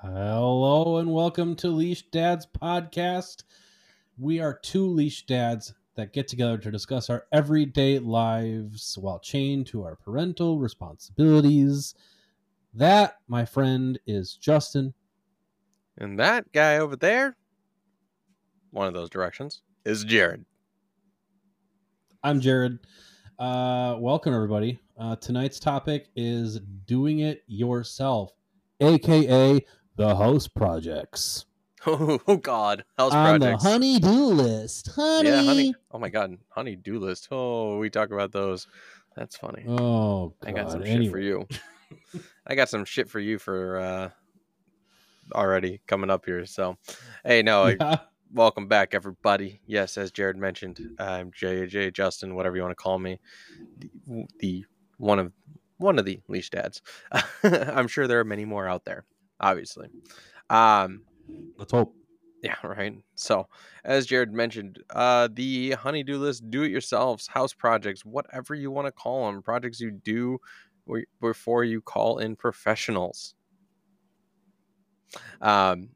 Hello and welcome to Leashed Dads podcast. We are two leash dads that get together to discuss our everyday lives while chained to our parental responsibilities. That, my friend, is Justin. And that guy over there, one of those directions, is Jared. I'm Jared. Uh, welcome, everybody. Uh, tonight's topic is doing it yourself, aka the house projects. Oh, God, house On projects. the honey-do list. Honey. Yeah, honey. Oh my God, honey do list. Oh, we talk about those. That's funny. Oh, God. I got some anyway. shit for you. I got some shit for you for uh already coming up here. So, hey, no, Yeah. welcome back, everybody. Yes, as Jared mentioned, I'm JJ Justin, whatever you want to call me, the, the one of one of the leash dads. I'm sure there are many more out there, obviously. Um, Let's hope. yeah, right. So, as Jared mentioned, uh, the honeydew list, do it yourselves, house projects, whatever you want to call them, projects you do before you call in professionals. Um,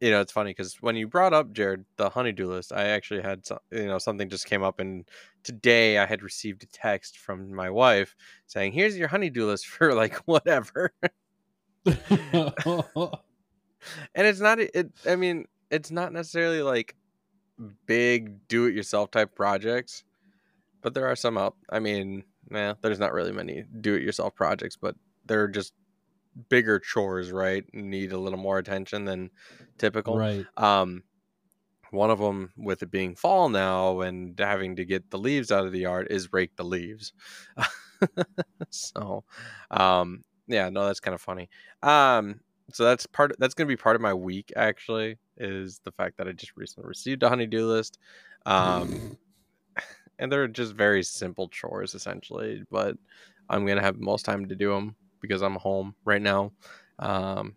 you know, it's funny because when you brought up Jared the honeydew list, I actually had some, you know something just came up, and today I had received a text from my wife saying, "Here's your honeydew list for like whatever." And it's not it i mean it's not necessarily like big do it yourself type projects but there are some out i mean nah, there's not really many do it yourself projects but they're just bigger chores right need a little more attention than typical right. um one of them with it being fall now and having to get the leaves out of the yard is rake the leaves so um yeah no that's kind of funny. Um so that's part that's going to be part of my week actually is the fact that i just recently received a honeydew list um and they're just very simple chores essentially but i'm going to have most time to do them because i'm home right now um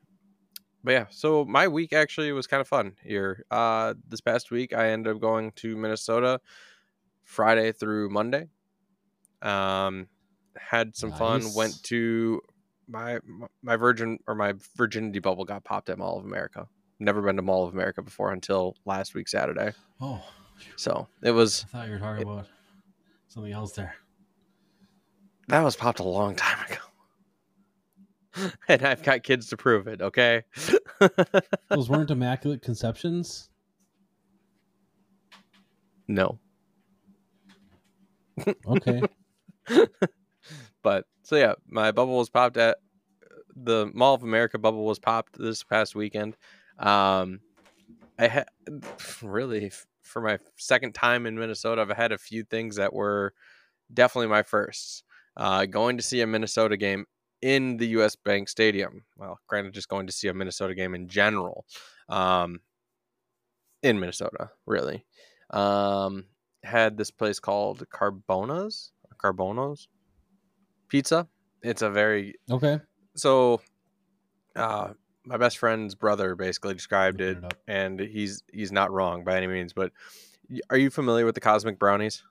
but yeah so my week actually was kind of fun here. Uh this past week i ended up going to minnesota friday through monday um had some fun went to my my virgin or my virginity bubble got popped at mall of america never been to mall of america before until last week saturday Oh, so it was I thought you were talking about something else there. that was popped a long time ago and i've got kids to prove it okay Those weren't immaculate conceptions. no Okay. but so yeah, my bubble was popped at the Mall of America bubble was popped this past weekend. Um, I had really for my second time in Minnesota, I've had a few things that were definitely my firsts. Uh, going to see a Minnesota game in the U.S. Bank Stadium. Well, granted, just going to see a Minnesota game in general, um, in Minnesota, really. Um, had this place called Carbona's, Carbonos Pizza. It's a very Okay. so. Uh, my best friend's brother basically described it, it and he's he's not wrong by any means. But are you familiar with the cosmic brownies?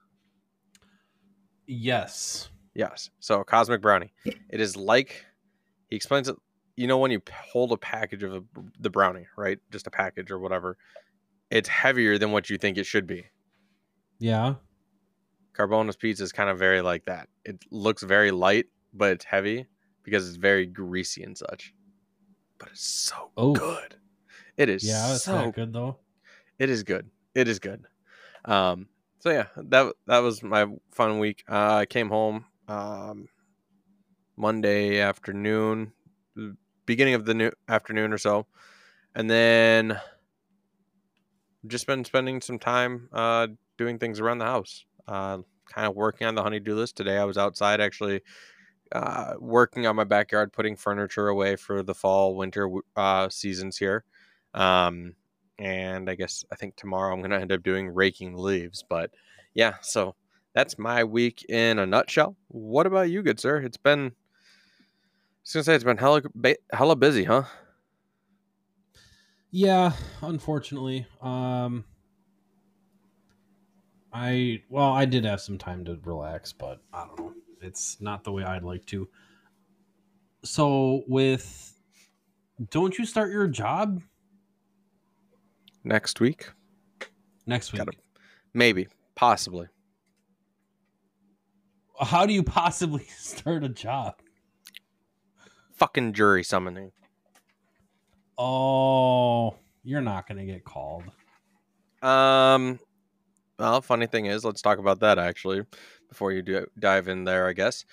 Yes. Yes. So cosmic brownie. It is like he explains it. You know when you hold a package of a, the brownie, right? Just a package or whatever. It's heavier than what you think it should be. Yeah. Carbona's pizza is kind of very like that. It looks very light, but it's heavy because it's very greasy and such. But it's so Oh. good. It is Yeah. That's so good though. it is good. It is good. Um, so yeah, that that was my fun week. Uh, I came home um, Monday afternoon, beginning of the new afternoon or so, and then just been spending some time uh, doing things around the house. Uh, kind of working on the honeydew list today. I was outside actually uh, working on my backyard, putting furniture away for the fall winter uh, seasons here. Um, and I guess I think tomorrow I'm gonna end up doing raking leaves. But yeah, so that's my week in a nutshell. What about you, good sir? It's been, I was gonna say it's been hella hella busy, huh? Yeah, unfortunately. Um I well, I did have some time to relax, but I don't know. It's not the way I'd like to. So with Don't you start your job Next week, next week? Gotta- maybe, possibly. How do you possibly start a job? Fucking jury summoning. Oh, you're not gonna get called. Um, well, funny thing is, let's talk about that actually before you do dive in there. I guess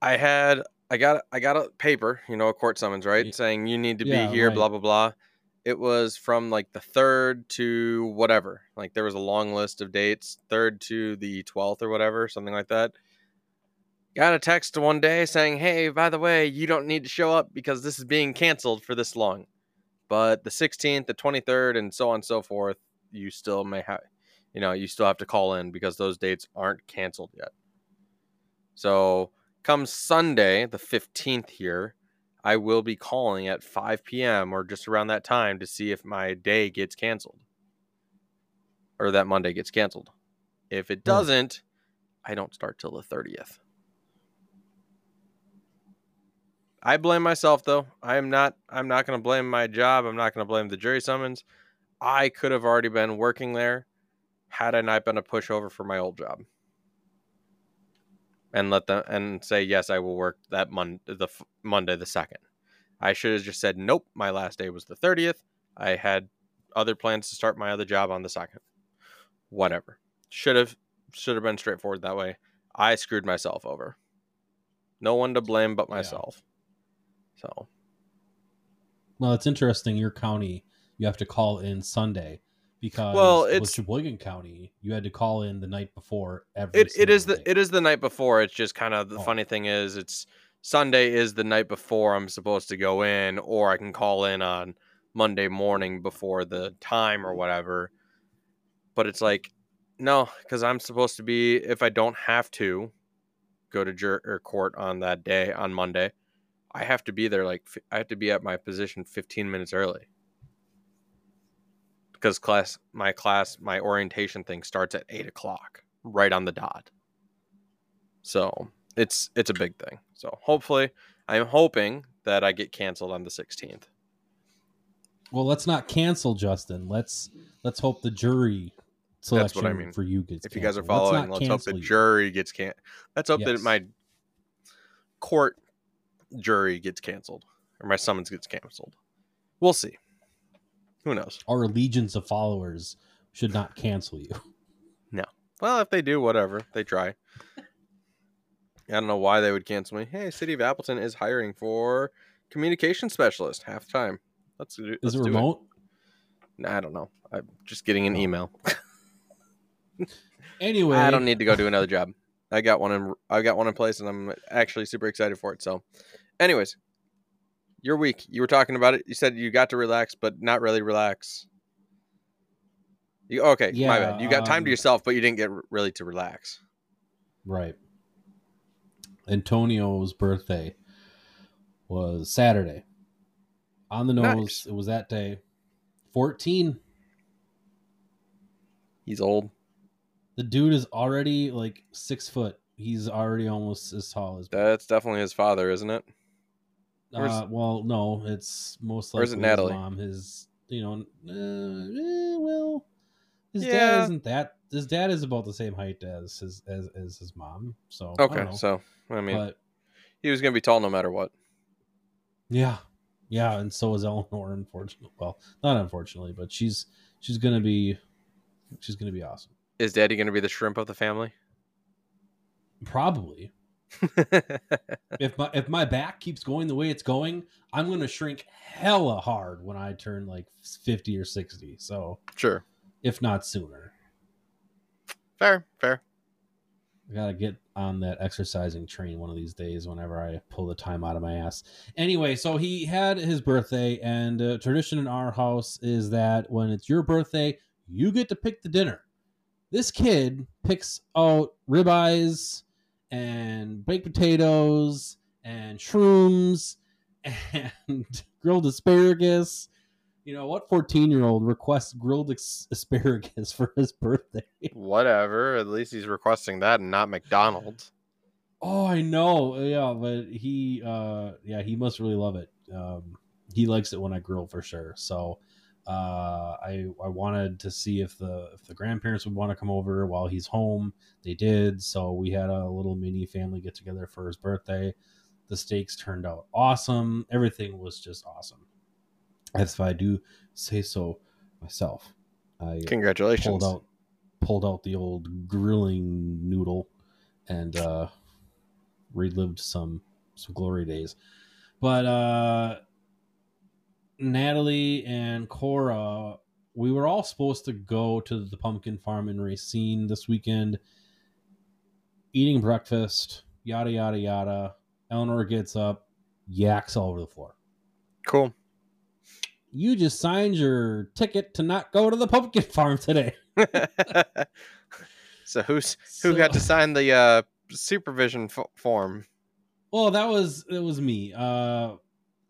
I had I got I got a paper, you know, a court summons, right, Ye- saying you need to Yeah, be here, right. blah blah blah. It was from like the third to whatever. Like there was a long list of dates, third to the twelfth or whatever, something like that. Got a text one day saying, "Hey, by the way, you don't need to show up because this is being canceled for this long." But the 16th, the 23rd, and so on and so forth, you still may have, you know, you still have to call in because those dates aren't canceled yet. So, come Sunday, the 15th here, I will be calling at 5 p.m. or just around that time to see if my day gets canceled or that Monday gets canceled. If it hmm. doesn't, I don't start till the 30th. I blame myself though. I am not I'm not going to blame my job. I'm not going to blame the jury summons. I could have already been working there had I not been a pushover for my old job. And let them and say yes, I will work that Monday the f- Monday the 2nd. I should have just said nope, my last day was the 30th. I had other plans to start my other job on the 2nd. Whatever. Should have should have been straightforward that way. I screwed myself over. No one to blame but Yeah. myself. So, Well, it's interesting. Your county, you have to call in Sunday because Well, with it's- Sheboygan County. You had to call in the night before every. it, it is single the it is the night before. It's just kind of the Oh. funny thing is it's Sunday is the night before I'm supposed to go in, or I can call in on Monday morning before the time or whatever. But it's like no, because I'm supposed to be if I don't have to go to jur- or court on that day on Monday, I have to be there like I have to be at my position 15 minutes early because class my class my orientation thing starts at eight o'clock right on the dot. So it's it's a big thing. So hopefully, I'm hoping that I get canceled on the 16th. Well, let's not cancel Justin. Let's let's hope the jury That's what I mean. for you gets. If you guys are canceled. Let's following, let's hope the you. jury gets can. Let's hope Yes. that my court jury gets canceled or my summons gets canceled. We'll see. Who knows? Our legions of followers should not cancel you. No. Well, if they do, whatever. They try. I don't know why they would cancel me. Hey, City of Appleton is hiring for communication specialist half time. Let's do. Is let's it do remote? Nah, I don't know. I'm just getting an Oh. email. Anyway, I don't need to go do another job. I got one in. I got one in place, and I'm actually super excited for it. So, anyways, your week. You were talking about it. You said you got to relax, but not really relax. You okay? Yeah, my bad. You got time to um, yourself, but you didn't get really to relax. Right. Antonio's birthday was Saturday. On the nose, Nice. it was that day. 14. He's old. The dude is already like six foot. He's already almost as tall as. That's definitely his father, isn't it? Uh, well, no, it's most likely where's it his mom. His, you know, uh, eh, well, his dad isn't that. His dad is about the same height as his as, as his mom. So I don't Okay, know. so I mean, but he was gonna be tall no matter what. Yeah, yeah, and so is Eleanor. Unfortunately, well, not unfortunately, but she's she's gonna be she's gonna be awesome. Is Daddy gonna be the shrimp of the family? Probably, if my if my back keeps going the way it's going, I'm gonna shrink hella hard when I turn like fifty or sixty. So sure, if not sooner, fair, fair. I gotta get on that exercising train one of these days. Whenever I pull the time out of my ass. Anyway, so he had his birthday, and uh, tradition in our house is that when it's your birthday, you get to pick the dinner. This kid picks out ribeyes and baked potatoes and shrooms and grilled asparagus. You know what? Fourteen-year-old requests grilled ex- asparagus for his birthday. Whatever. At least he's requesting that and not McDonald's. Oh, I know. Yeah, but he uh yeah, he must really love it. Um he likes it when I grill for sure. So uh, I I wanted to see if the if the grandparents would want to come over while he's home. They did, so we had a little mini family get together for his birthday. The steaks turned out awesome. Everything was just awesome. That's If I do say so myself. I Congratulations. pulled out pulled out the old grilling noodle and uh relived some some glory days. But uh Natalie and Cora, we were all supposed to go to the pumpkin farm in Racine this weekend, eating breakfast, yada yada yada. Eleanor gets up, yaks all over the floor. Cool. You just signed your ticket to not go to the pumpkin farm today. so who's who got to sign the uh, supervision f- form? Well, that was it was me. Uh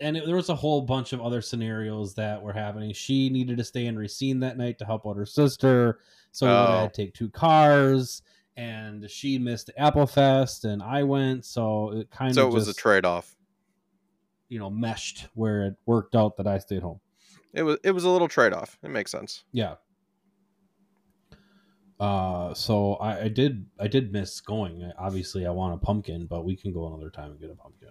and it, there was a whole bunch of other scenarios that were happening. She needed to stay in Racine that night to help out her sister, so we Oh. had to take two cars. And she missed Apple Fest, and I went, so it kind So of so it was just, a trade off. you know meshed where it worked out that I stayed home. It was it was a little trade off. It makes sense. Yeah. Uh, so I, I did I did miss going. Obviously, I want a pumpkin, but we can go another time and get a pumpkin.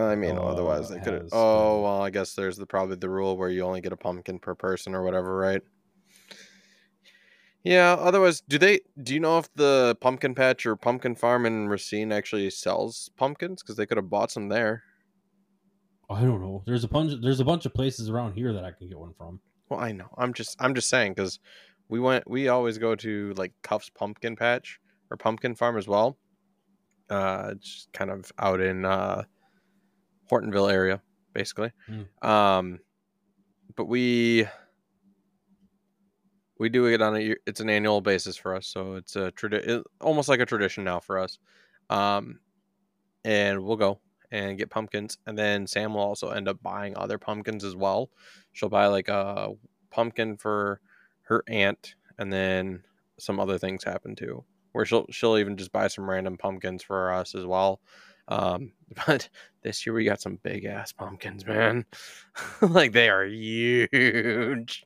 I mean, Uh, otherwise they could. have Oh well, I guess there's the probably the rule where you only get a pumpkin per person or whatever, right? Yeah. Otherwise, do they? Do you know if the pumpkin patch or pumpkin farm in Racine actually sells pumpkins? Because they could have bought some there. I don't know. There's a bunch. There's a bunch of places around here that I can get one from. Well, I know. I'm just I'm just saying because we went. We always go to like Cuff's Pumpkin Patch or Pumpkin Farm as well. Uh, just kind of out in uh, Hortonville area, basically. Um, but we we do it on a year- it's an annual basis for us, so it's a tradi- almost like a tradition now for us. Um, and we'll go and get pumpkins, and then Sam will also end up buying other pumpkins as well. She'll buy like a pumpkin for her aunt, and then some other things happen too, where she'll she'll even just buy some random pumpkins for us as well. Um, but this year we got some big ass pumpkins, man. like they are huge.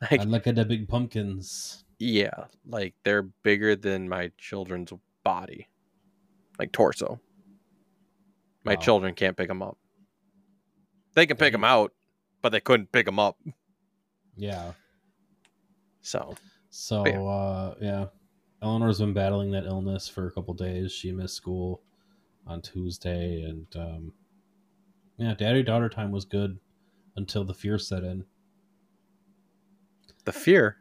Like I look at the big pumpkins. yeah, like they're bigger than my children's body, like torso. My Wow. children can't pick them up. They can pick them out, but they couldn't pick them up. Yeah. So So yeah. uh, yeah, Eleanor's been battling that illness for a couple days. She missed school on Tuesday, and um, yeah, daddy daughter time was good until the fear set in. the fear.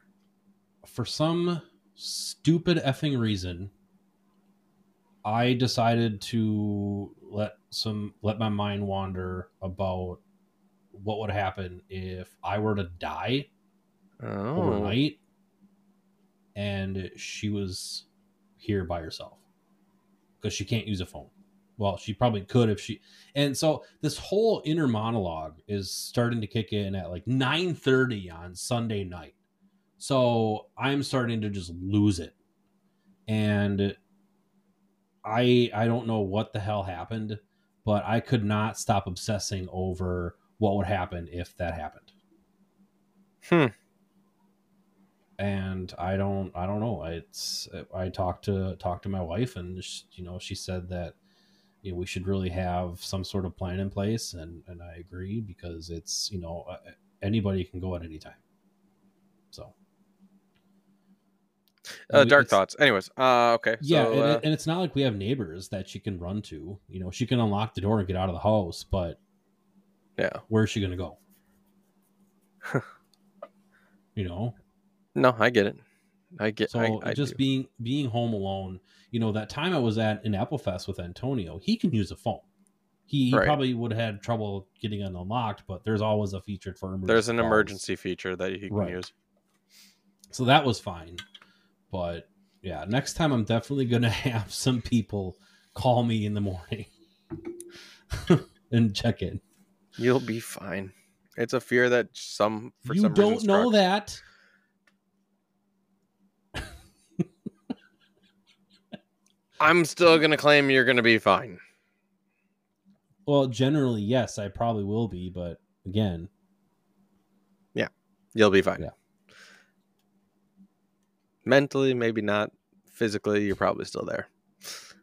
for some stupid effing reason, I decided to let some let my mind wander about what would happen if I were to die Oh, overnight and she was here by herself because she can't use a phone. Well, she probably could if she. And so this whole inner monologue is starting to kick in at like 9:30 on Sunday night. So I'm starting to just lose it. And I I don't know what the hell happened, but I could not stop obsessing over what would happen if that happened Hmm. And I don't I don't know. It's I talked to talked to my wife, and sh you know she said that you know we should really have some sort of plan in place, and and I agree because it's you know anybody can go at any time. So uh, dark thoughts. Anyways, uh, okay. Yeah, so, and, uh, and it's not like we have neighbors that she can run to. You know, she can unlock the door and get out of the house, but yeah. where's she gonna go? you know, No, I get it. I get. So I, I just do. being being home alone, you know, that time I was at in Applefest with Antonio, he can use a phone. He, he Right. probably would have had trouble getting it unlocked, but there's always a feature for emergency. There's an calls. emergency feature that you can Right. use. So that was fine. But yeah, next time I'm definitely gonna have some people call me in the morning and check in. You'll be fine. It's a fear that some for you some don't know that. I'm still gonna claim you're gonna be fine. Well, generally, yes, I probably will be, but again, yeah, You'll be fine. Yeah. Mentally, maybe not. Physically, you're probably still there.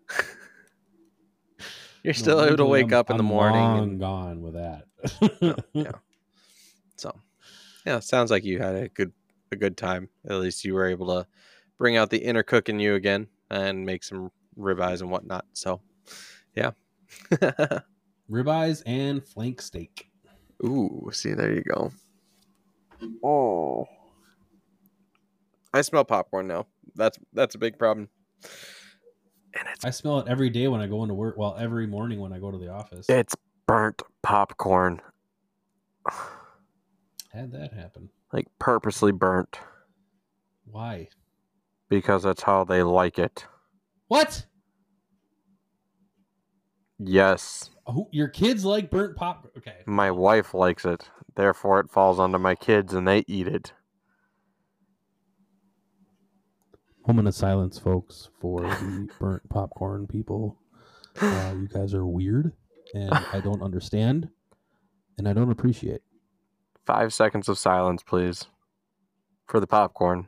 you're still no, able to wake I'm- up in the I'm morning. long and- gone with that. yeah. So, yeah, sounds like you had a good a good time. At least you were able to bring out the inner cook in you again and make some ribeyes and whatnot. So, yeah. Ribeyes and flank steak. Ooh, see, there you go. Oh, I smell popcorn now. That's that's a big problem. And it's I smell it every day when I go into work. Well, every morning when I go to the office. it's burnt popcorn, Had that happen. like purposely burnt Why? because that's how they like it. What? Yes, Who, your kids like burnt pop? Okay. my wife likes it. Therefore, it falls onto my kids and they eat it. Moment of silence, folks, for the burnt popcorn people. Uh, you guys are weird, and I don't understand, and I don't appreciate. Five seconds of silence, please, for the popcorn.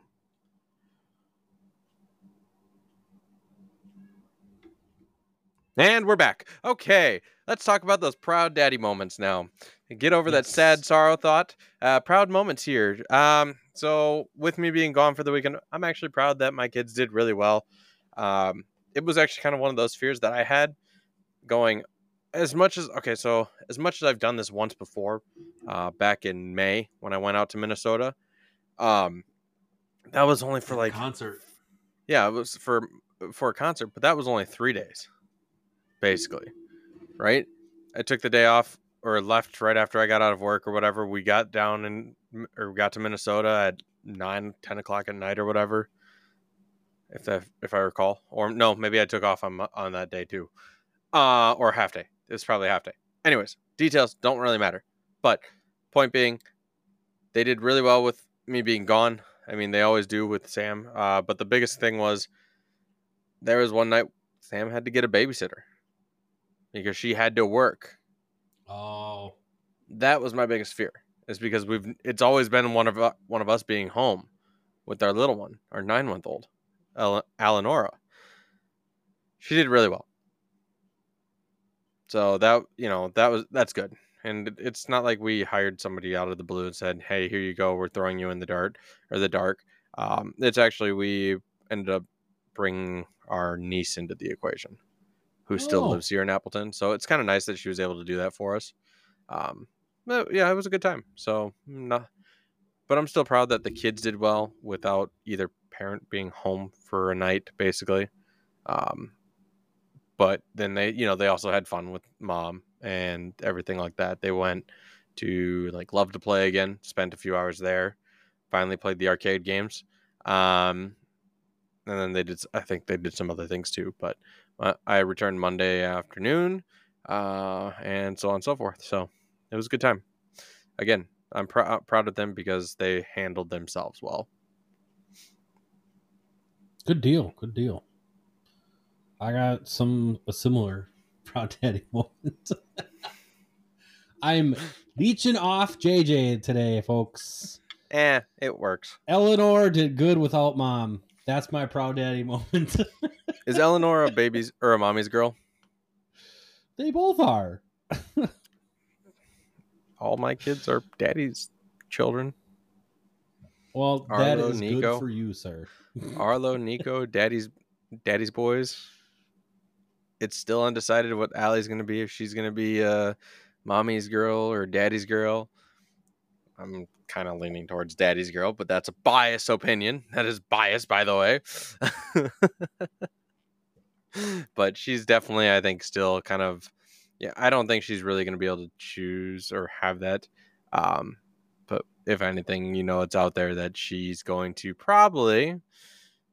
And we're back. Okay, let's talk about those proud daddy moments now. Get over that sad sorrow thought. Uh, proud moments here. Um, so with me being gone for the weekend, I'm actually proud that my kids did really well. Um, it was actually kind of one of those fears that I had going as much as okay, so as much as I've done this once before, uh, back in May when I went out to Minnesota, um, that was only for like concert. yeah, it was for for a concert, but that was only three days, basically, right? I took the day off or left right after I got out of work or whatever. We got down and or got to Minnesota at nine, ten o'clock at night or whatever, if that if I recall, or no, maybe I took off on on that day too, uh, or half day. It was probably half day. Anyways, details don't really matter, but point being, they did really well with me being gone. I mean, they always do with Sam. Uh, but the biggest thing was there was one night Sam had to get a babysitter because she had to work. Oh, That was my biggest fear. Is because we've it's always been one of u- one of us being home with our little one, our nine month old, Eleonora. She did really well. So that you know that was that's good, and it's not like we hired somebody out of the blue and said, "Hey, here you go, we're throwing you in the dart or the dark." Um, it's actually we ended up bringing our niece into the equation, who still Oh. lives here in Appleton. So it's kind of nice that she was able to do that for us. Um, but yeah, it was a good time. So not, but I'm still proud that the kids did well without either parent being home for a night, basically. Um, but then they, you know, they also had fun with mom and everything like that. They went to like love to play again, spent a few hours there, finally played the arcade games. Um, and then they did, I think they did some other things too, but uh, I returned Monday afternoon, uh, and so on and so forth. So it was a good time. Again, I'm prou- uh, proud of them because they handled themselves well. good deal. Good deal. I got some a similar proud daddy moment. I'm leeching off JJ today, folks. Eh, it works. Eleanor did good without mom. That's my proud daddy moment. Is Eleanor a baby's or a mommy's girl? they both are. All my kids are daddy's children. Well, Arlo, is Nico. good for you, sir. Arlo, Nico, daddy's daddy's boys. It's still undecided what Allie's gonna be. If she's gonna be uh, mommy's girl or daddy's girl. I'm kind of leaning towards daddy's girl, but that's a biased opinion. That is biased, by the way. but she's definitely, I think, still kind of. Yeah, I don't think she's really gonna be able to choose or have that. Um, but if anything, you know, it's out there that she's going to probably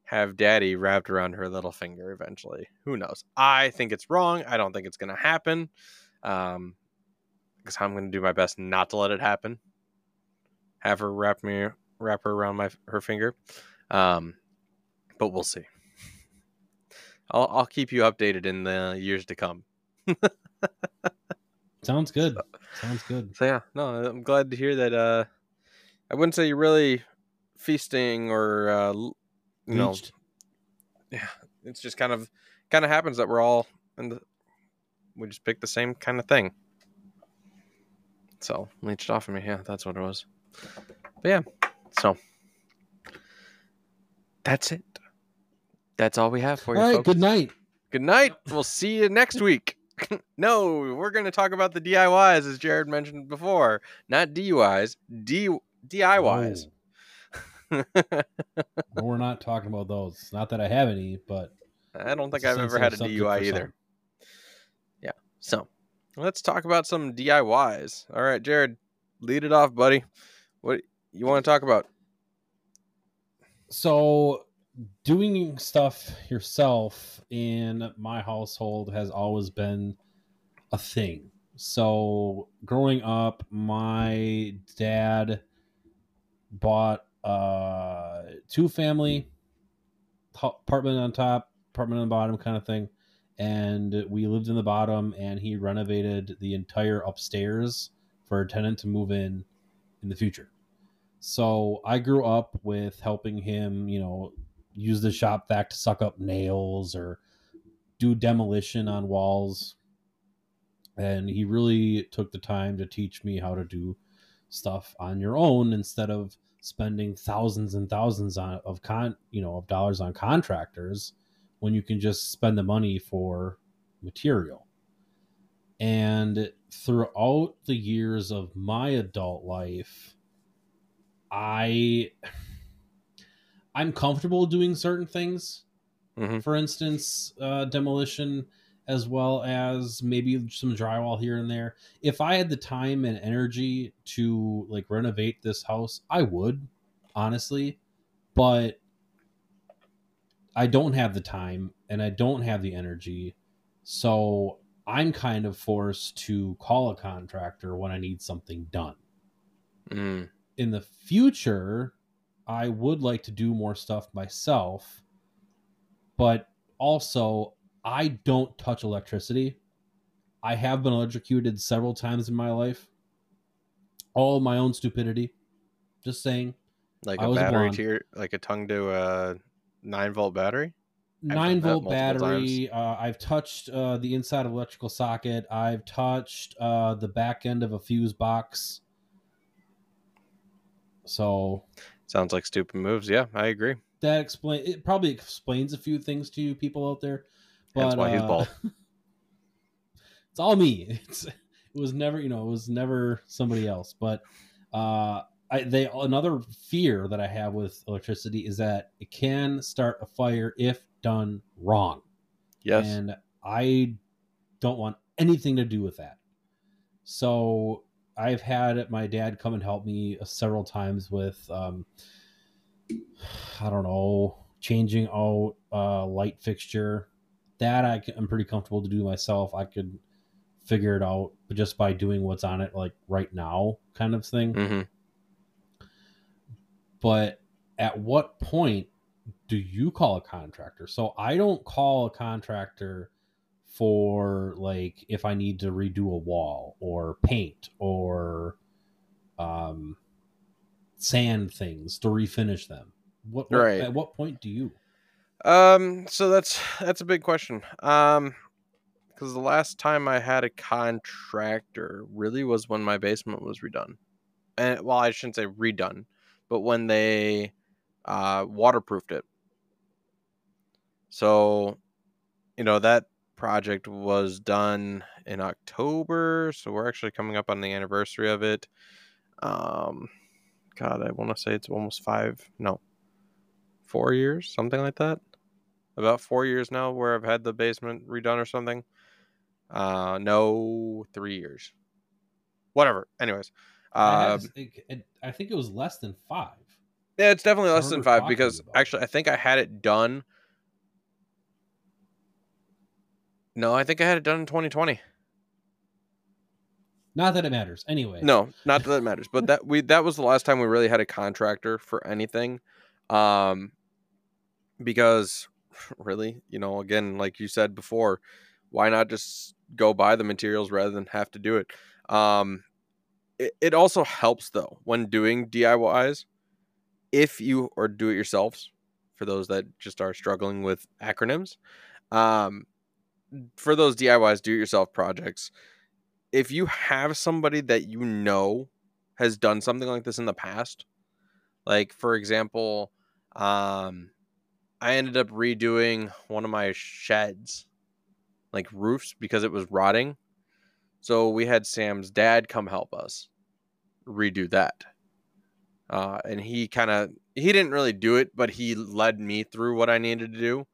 have daddy wrapped around her little finger eventually. Who knows? I think it's wrong. I don't think it's going to happen. Um, because I'm going to do my best not to let it happen. Have her wrap me wrap her around my her finger. Um, but we'll see. I'll I'll keep you updated in the years to come. Sounds good. Sounds good. So yeah, no, I'm glad to hear that. Uh, I wouldn't say you're really feasting or uh, you know, yeah, it's just kind of kind of happens that we're all in the we just picked the same kind of thing. So leached off of me. Yeah, that's what it was. But yeah, so that's it. That's all we have for you, All right. folks. Good night. Good night. We'll see you next week. no, we're going to talk about the DIYs as Jared mentioned before, not DUIs, D DIYs. No, we're not talking about those. Not that I have any, but I don't think It's a I've ever had a sensitive DUI either. some. Yeah. So let's talk about some DIYs. All right, Jared, lead it off, buddy. What you want to talk about? so doing stuff yourself in my household has always been a thing. So growing up, my dad bought a two family apartment on top, apartment on the bottom kind of thing. And we lived in the bottom and he renovated the entire upstairs for a tenant to move in in the future. So I grew up with helping him, you know, use the shop vac to suck up nails or do demolition on walls. And he really took the time to teach me how to do stuff on your own instead of spending thousands and thousands on, of con, you know, of dollars on contractors when you can just spend the money for material. And throughout the years of my adult life, I I'm comfortable doing certain things. Mhm. For instance, uh, demolition as well as maybe some drywall here and there. If I had the time and energy to like renovate this house, I would, honestly. But I don't have the time and I don't have the energy. So I'm kind of forced to call a contractor when I need something done Mm, in the future, I would like to do more stuff myself, but also I don't touch electricity. I have been electrocuted several times in my life. All my own stupidity. Just saying. like I a was battery blonde. to your, like a tongue to a nine volt battery. Nine volt battery. Uh, I've touched uh, the inside of electrical socket. I've touched uh, the back end of a fuse box. So Sounds like stupid moves. Yeah, I agree. that explain it probably explains a few things to you people out there. But That's why he's uh, bald. it's all me. It's it was never you know it was never somebody else. But uh, I they another fear that I have with electricity is that it can start a fire if done wrong, Yes. and I don't want anything to do with that. So I've had my dad come and help me uh, several times with um, I don't know, changing out a light fixture. That I can, I'm pretty comfortable to do myself. I could figure it out, just by doing what's on it, like right now, kind of thing. hmm But at what point do you call a contractor? So I don't call a contractor for like if I need to redo a wall or paint or um, sand things to refinish them. What, what Right. at what point do you? Um, so that's that's a big question. Um, because the last time I had a contractor really was when my basement was redone, and well, I shouldn't say redone, but when they uh, waterproofed it. So, you know that project was done in October, so we're actually coming up on the anniversary of it. Um, God, I want to say it's almost five, no, four years, something like that about four years now where I've had the basement redone or something. Uh, no, three years. Whatever. Anyways, I, um, it- I think it was less than five. Yeah, it's definitely less than five because about actually I think I had it done. No, I think I had it done in 2020. Not that it matters. Anyway, No, not that it matters, but that we that was the last time we really had a contractor for anything. Um because really, you know, again, like you said before, why not just go buy the materials rather than have to do it. Um, it, it also helps though when doing DIYs if you or do it yourselves for those that just are struggling with acronyms. Um, for those DIYs, do it yourself projects, if you have somebody that you know has done something like this in the past, like for example, um, I ended up redoing one of my sheds, like roofs, because it was rotting. So we had Sam's dad come help us redo that. Uh, and he kind of he didn't really do it, but he led me through what I needed to do.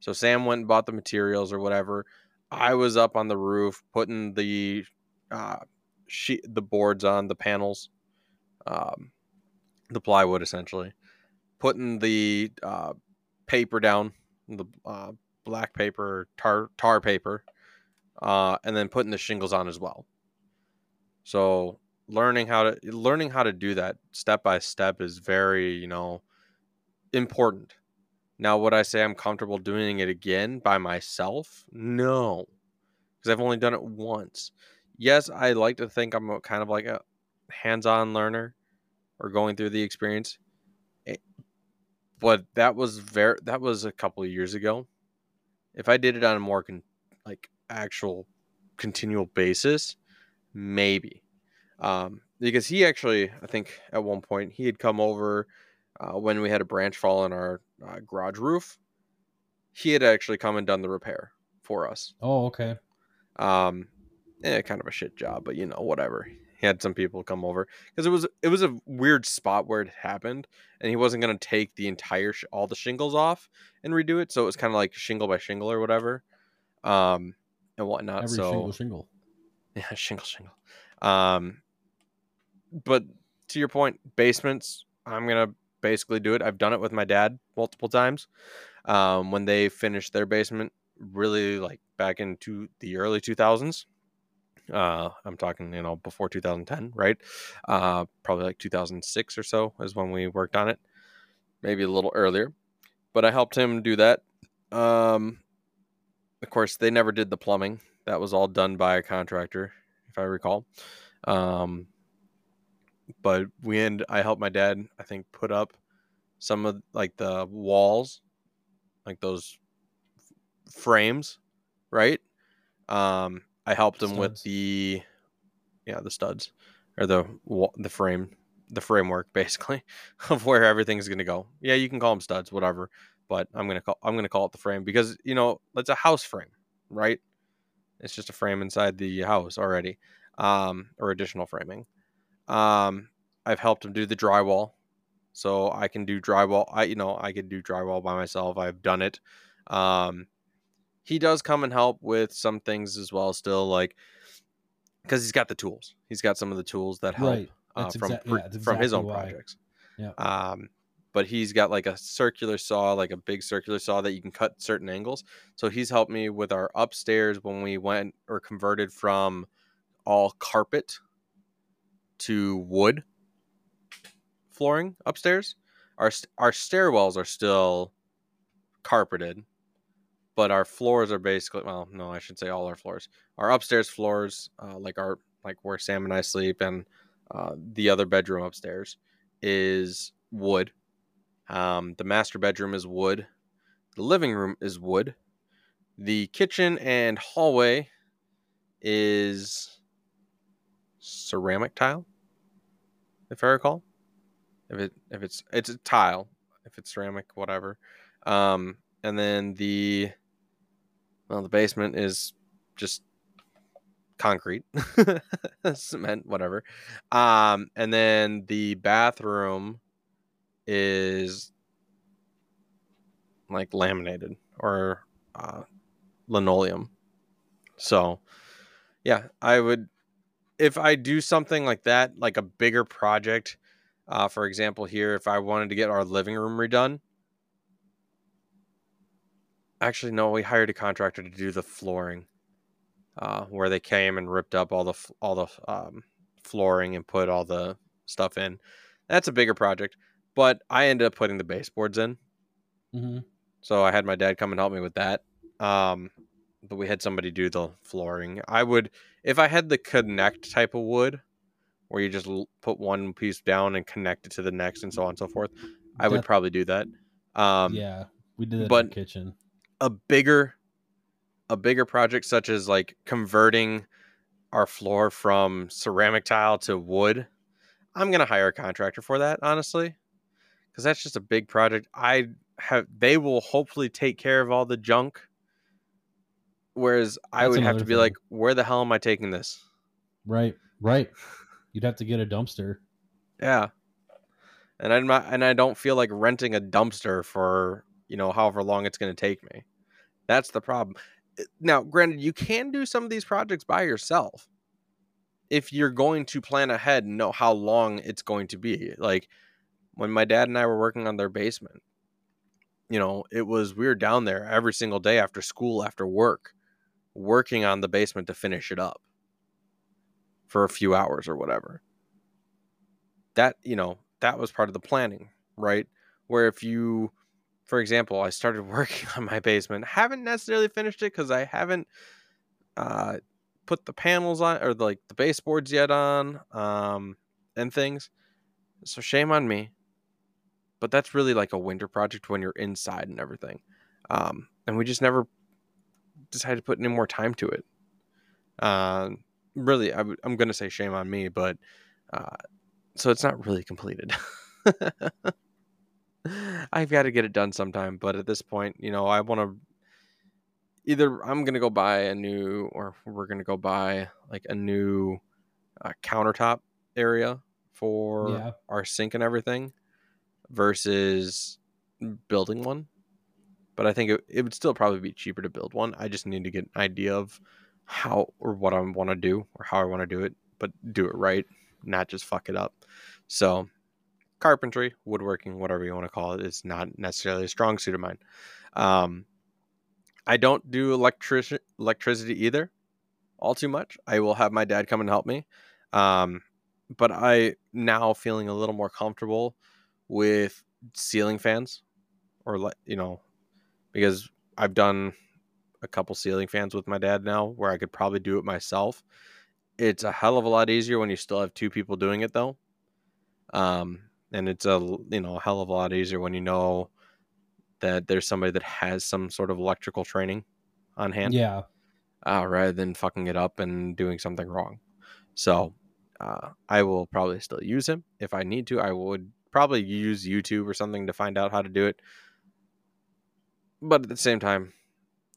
So Sam went and bought the materials or whatever. I was up on the roof putting the uh, sheet, the boards on the panels, um, the plywood essentially, putting the uh, paper down, the uh, black paper, tar tar paper, uh, and then putting the shingles on as well. So learning how to learning how to do that step by step is very you know important. Now would i say i'm comfortable doing it again by myself? No because i've only done it once. Yes i like to think i'm kind of like a hands-on learner or going through the experience eh, but that was very that was a couple of years ago. If i did it on a more con, like actual continual basis maybe um, because he actually, I think at one point he had come over uh, when we had a branch fall in our uh, garage roof. He had actually come and done the repair for us. Oh, okay. Um, eh, kind of a shit job, but you know, whatever. He had some people come over because it was it was a weird spot where it happened, and he wasn't gonna take the entire sh- all the shingles off and redo it, so it was kind of like shingle by shingle or whatever, um, and whatnot. Every so shingle, shingle. yeah, shingle, shingle. Um, but to your point, basements, I'm gonna basically do it. I've done it with my dad multiple times. Um, when they finished their basement, really like back into the early 2000s. Uh, I'm talking, you know, before 2010, right? Uh, probably like 2006 or so is when we worked on it, maybe a little earlier. But I helped him do that. Um, of course, they never did the plumbing. That was all done by a contractor, if I recall. Um, but we end I helped my dad I think put up some of like the walls like those f- frames right? Um I helped him with the yeah the studs or the the frame the framework basically of where everything's going to go. Yeah you can call them studs whatever but I'm going to call I'm going to call it the frame because you know it's a house frame right? It's just a frame inside the house already um or additional framing um, I've helped him do the drywall, so I can do drywall. I you know I can do drywall by myself. I've done it. Um, he does come and help with some things as well. Still, like because he's got the tools. He's got some of the tools that help Right. uh, from pr- yeah, that's from his own why. projects. Yeah. Um, but he's got like a circular saw, like a big circular saw that you can cut certain angles. So he's helped me with our upstairs when we went or converted from all carpet to wood flooring upstairs. Our our stairwells are still carpeted, but our floors are basically well, no, I should say all our floors. Our upstairs floors, uh, like our like where Sam and I sleep, and uh, the other bedroom upstairs is wood. Um, the master bedroom is wood. The living room is wood. The kitchen and hallway is ceramic tile, if I recall. If it if it's it's a tile, if it's ceramic, whatever. Um, and then the well, the basement is just concrete, cement, whatever. Um, and then the bathroom is like laminated or uh, linoleum. So, yeah, I would if I do something like that, like a bigger project. Uh, for example, here, if I wanted to get our living room redone, actually, no, we hired a contractor to do the flooring, uh, where they came and ripped up all the all the um, flooring and put all the stuff in. That's a bigger project, but I ended up putting the baseboards in. hmm So I had my dad come and help me with that. Um, but we had somebody do the flooring. I would if I had the connect type of wood where you just l- put one piece down and connect it to the next and so on and so forth. I would That- probably do that. Um yeah, we did it in but- the kitchen. a bigger a bigger project such as like converting our floor from ceramic tile to wood i'm going to hire a contractor for that honestly because that's just a big project i have they will hopefully take care of all the junk whereas i That's would have to be thing. like where the hell am i taking this Right, right. You'd have to get a dumpster. yeah and i'm not and i don't feel like renting a dumpster for you know however long it's going to take me that's the problem Uh, now granted you can do some of these projects by yourself if you're going to plan ahead and know how long it's going to be like when my dad and i were working on their basement you know it was we were down there every single day after school after work working on the basement to finish it up for a few hours or whatever. That you know that was part of the planning right? Where if you for example i started working on my basement haven't necessarily finished it because i haven't uh put the panels on or like the baseboards yet on um and things. So shame on me. But that's really like a winter project when you're inside and everything. Um and we just never decided to put any more time to it uh really I w- i'm gonna say shame on me but uh so it's not really completed. I've got to get it done sometime, but at this point, you know, I want to either I'm going to go buy a new or we're going to go buy like a new uh, countertop area for Yeah. our sink and everything versus building one. But I think it, it would still probably be cheaper to build one. I just need to get an idea of how or what I want to do or how I want to do it, but do it right, not just fuck it up. So, carpentry, woodworking, whatever you want to call it, is not necessarily a strong suit of mine. Um, I don't do electric electricity either, all too much. I will have my dad come and help me, um, but I now feeling a little more comfortable with ceiling fans, or you know, because I've done a couple ceiling fans with my dad now, where I could probably do it myself. It's a hell of a lot easier when you still have two people doing it though. Um, and it's a you know a hell of a lot easier when you know that there's somebody that has some sort of electrical training on hand Yeah, uh, rather than fucking it up and doing something wrong. So uh, i will probably still use him. If i need to i would probably use youtube or something to find out how to do it but at the same time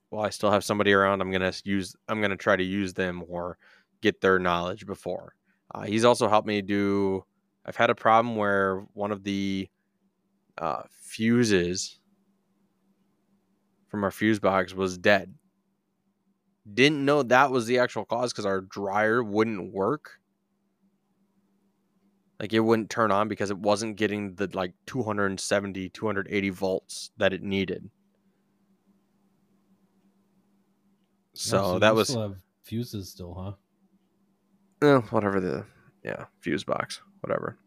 while i still have somebody around i'm gonna use i'm gonna try to use them or get their knowledge before uh, he's also helped me do I've had a problem where one of the uh, fuses from our fuse box was dead. Didn't know that was the actual cause because our dryer wouldn't work. Like it wouldn't turn on because it wasn't getting the like 270, 280 volts that it needed. So, you that was still have fuses still, huh? eh, whatever the yeah fuse box, whatever.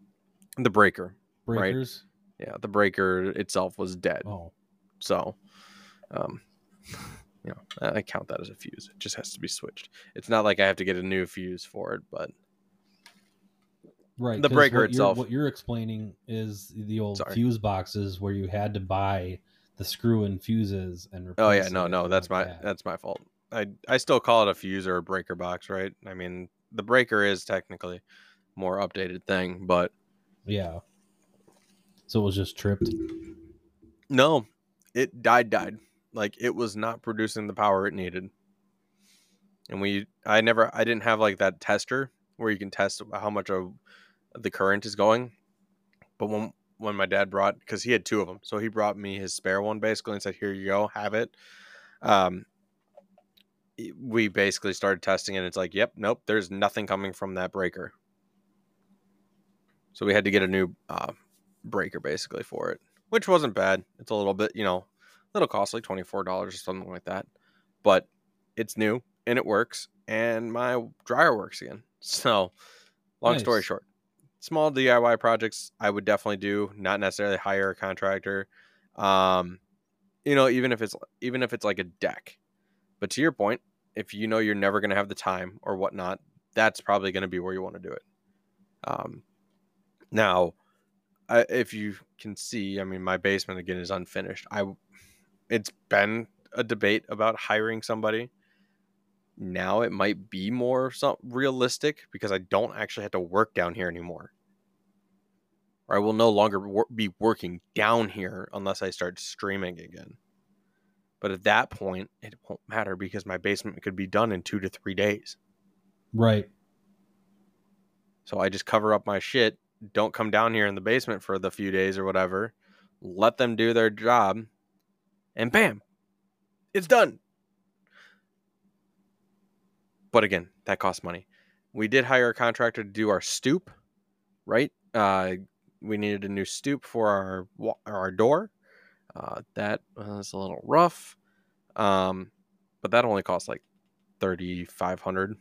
The breaker, Right. Breakers. yeah, the breaker itself was dead. Oh, So, um, you know, I count that as a fuse. It just has to be switched. It's not like I have to get a new fuse for it, but right. the breaker what you're- itself. What you're explaining is the old Sorry. fuse boxes where you had to buy the screw and fuses and. oh yeah, no, no, that's like my that. that's my fault. I I still call it a fuse or a breaker box, right? I mean, the breaker is technically more updated thing, but Yeah. So it was just tripped. no, it died died. Like it was not producing the power it needed. And we I never I didn't have like that tester where you can test how much of the current is going. But when when my dad brought because he had two of them, so he brought me his spare one basically and said, "Here you go, have it." Um, we basically started testing. And it's like, "Yep, nope, there's nothing coming from that breaker." So we had to get a new uh, breaker basically for it, which wasn't bad. It's a little bit, you know, a little costly, twenty four dollars or something like that, but it's new and it works, and my dryer works again. So, long story short, small DIY projects I would definitely do, not necessarily hire a contractor. Um, you know, even if it's even if it's like a deck, But to your point, if you know you're never going to have the time or whatnot, that's probably going to be where you want to do it. Um, now, I, if you can see, I mean, my basement again is unfinished. I, it's been a debate about hiring somebody. Now it might be more realistic because I don't actually have to work down here anymore. Or I will no longer wor- be working down here unless I start streaming again. But at that point, it won't matter because my basement could be done in two to three days. Right. So I just cover up my shit, don't come down here in the basement for the few days or whatever, let them do their job, and bam, it's done. But again, that costs money. We did hire a contractor to do our stoop, right? Uh, we needed a new stoop for our our door. Uh, that was a little rough, um, but that only cost like thirty five hundred,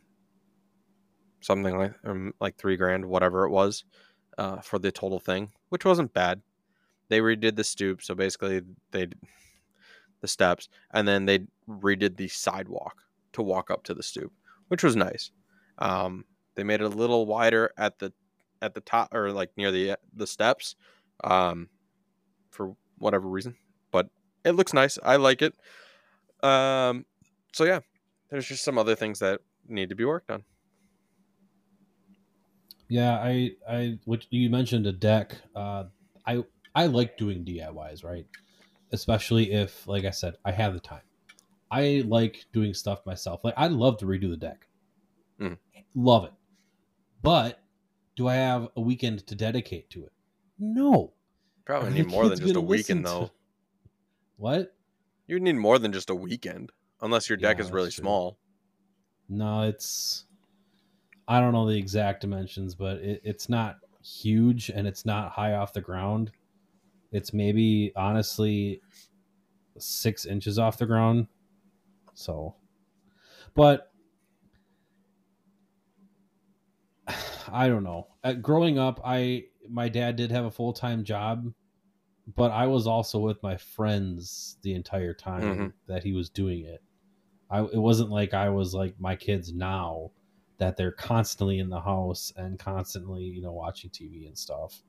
something like um, like three grand, whatever it was, uh, for the total thing, which wasn't bad. They redid the stoop, so basically they the steps, and then they redid the sidewalk to walk up to the stoop, which was nice. Um, they made it a little wider at the at the top or like near the the steps, um, for whatever reason, but it looks nice. I like it. Um, so yeah, there's just some other things that need to be worked on. Yeah, I, I, which you mentioned a deck. Uh, I, I like doing DIYs, right? Especially if, like I said, I have the time. I like doing stuff myself. Like I'd love to redo the deck. Mm. Love it. But do I have a weekend to dedicate to it? No. Probably need more than just a weekend to- though. What? You need more than just a weekend, unless your deck Yeah, is really true. small. No, it's I don't know the exact dimensions, but it, it's not huge and it's not high off the ground. It's maybe honestly six inches off the ground. So, but I don't know. Uh, growing up, I my dad did have a full time job, but I was also with my friends the entire time Mhm. that he was doing it. I it wasn't like I was like my kids now that they're constantly in the house and constantly you know watching TV and stuff.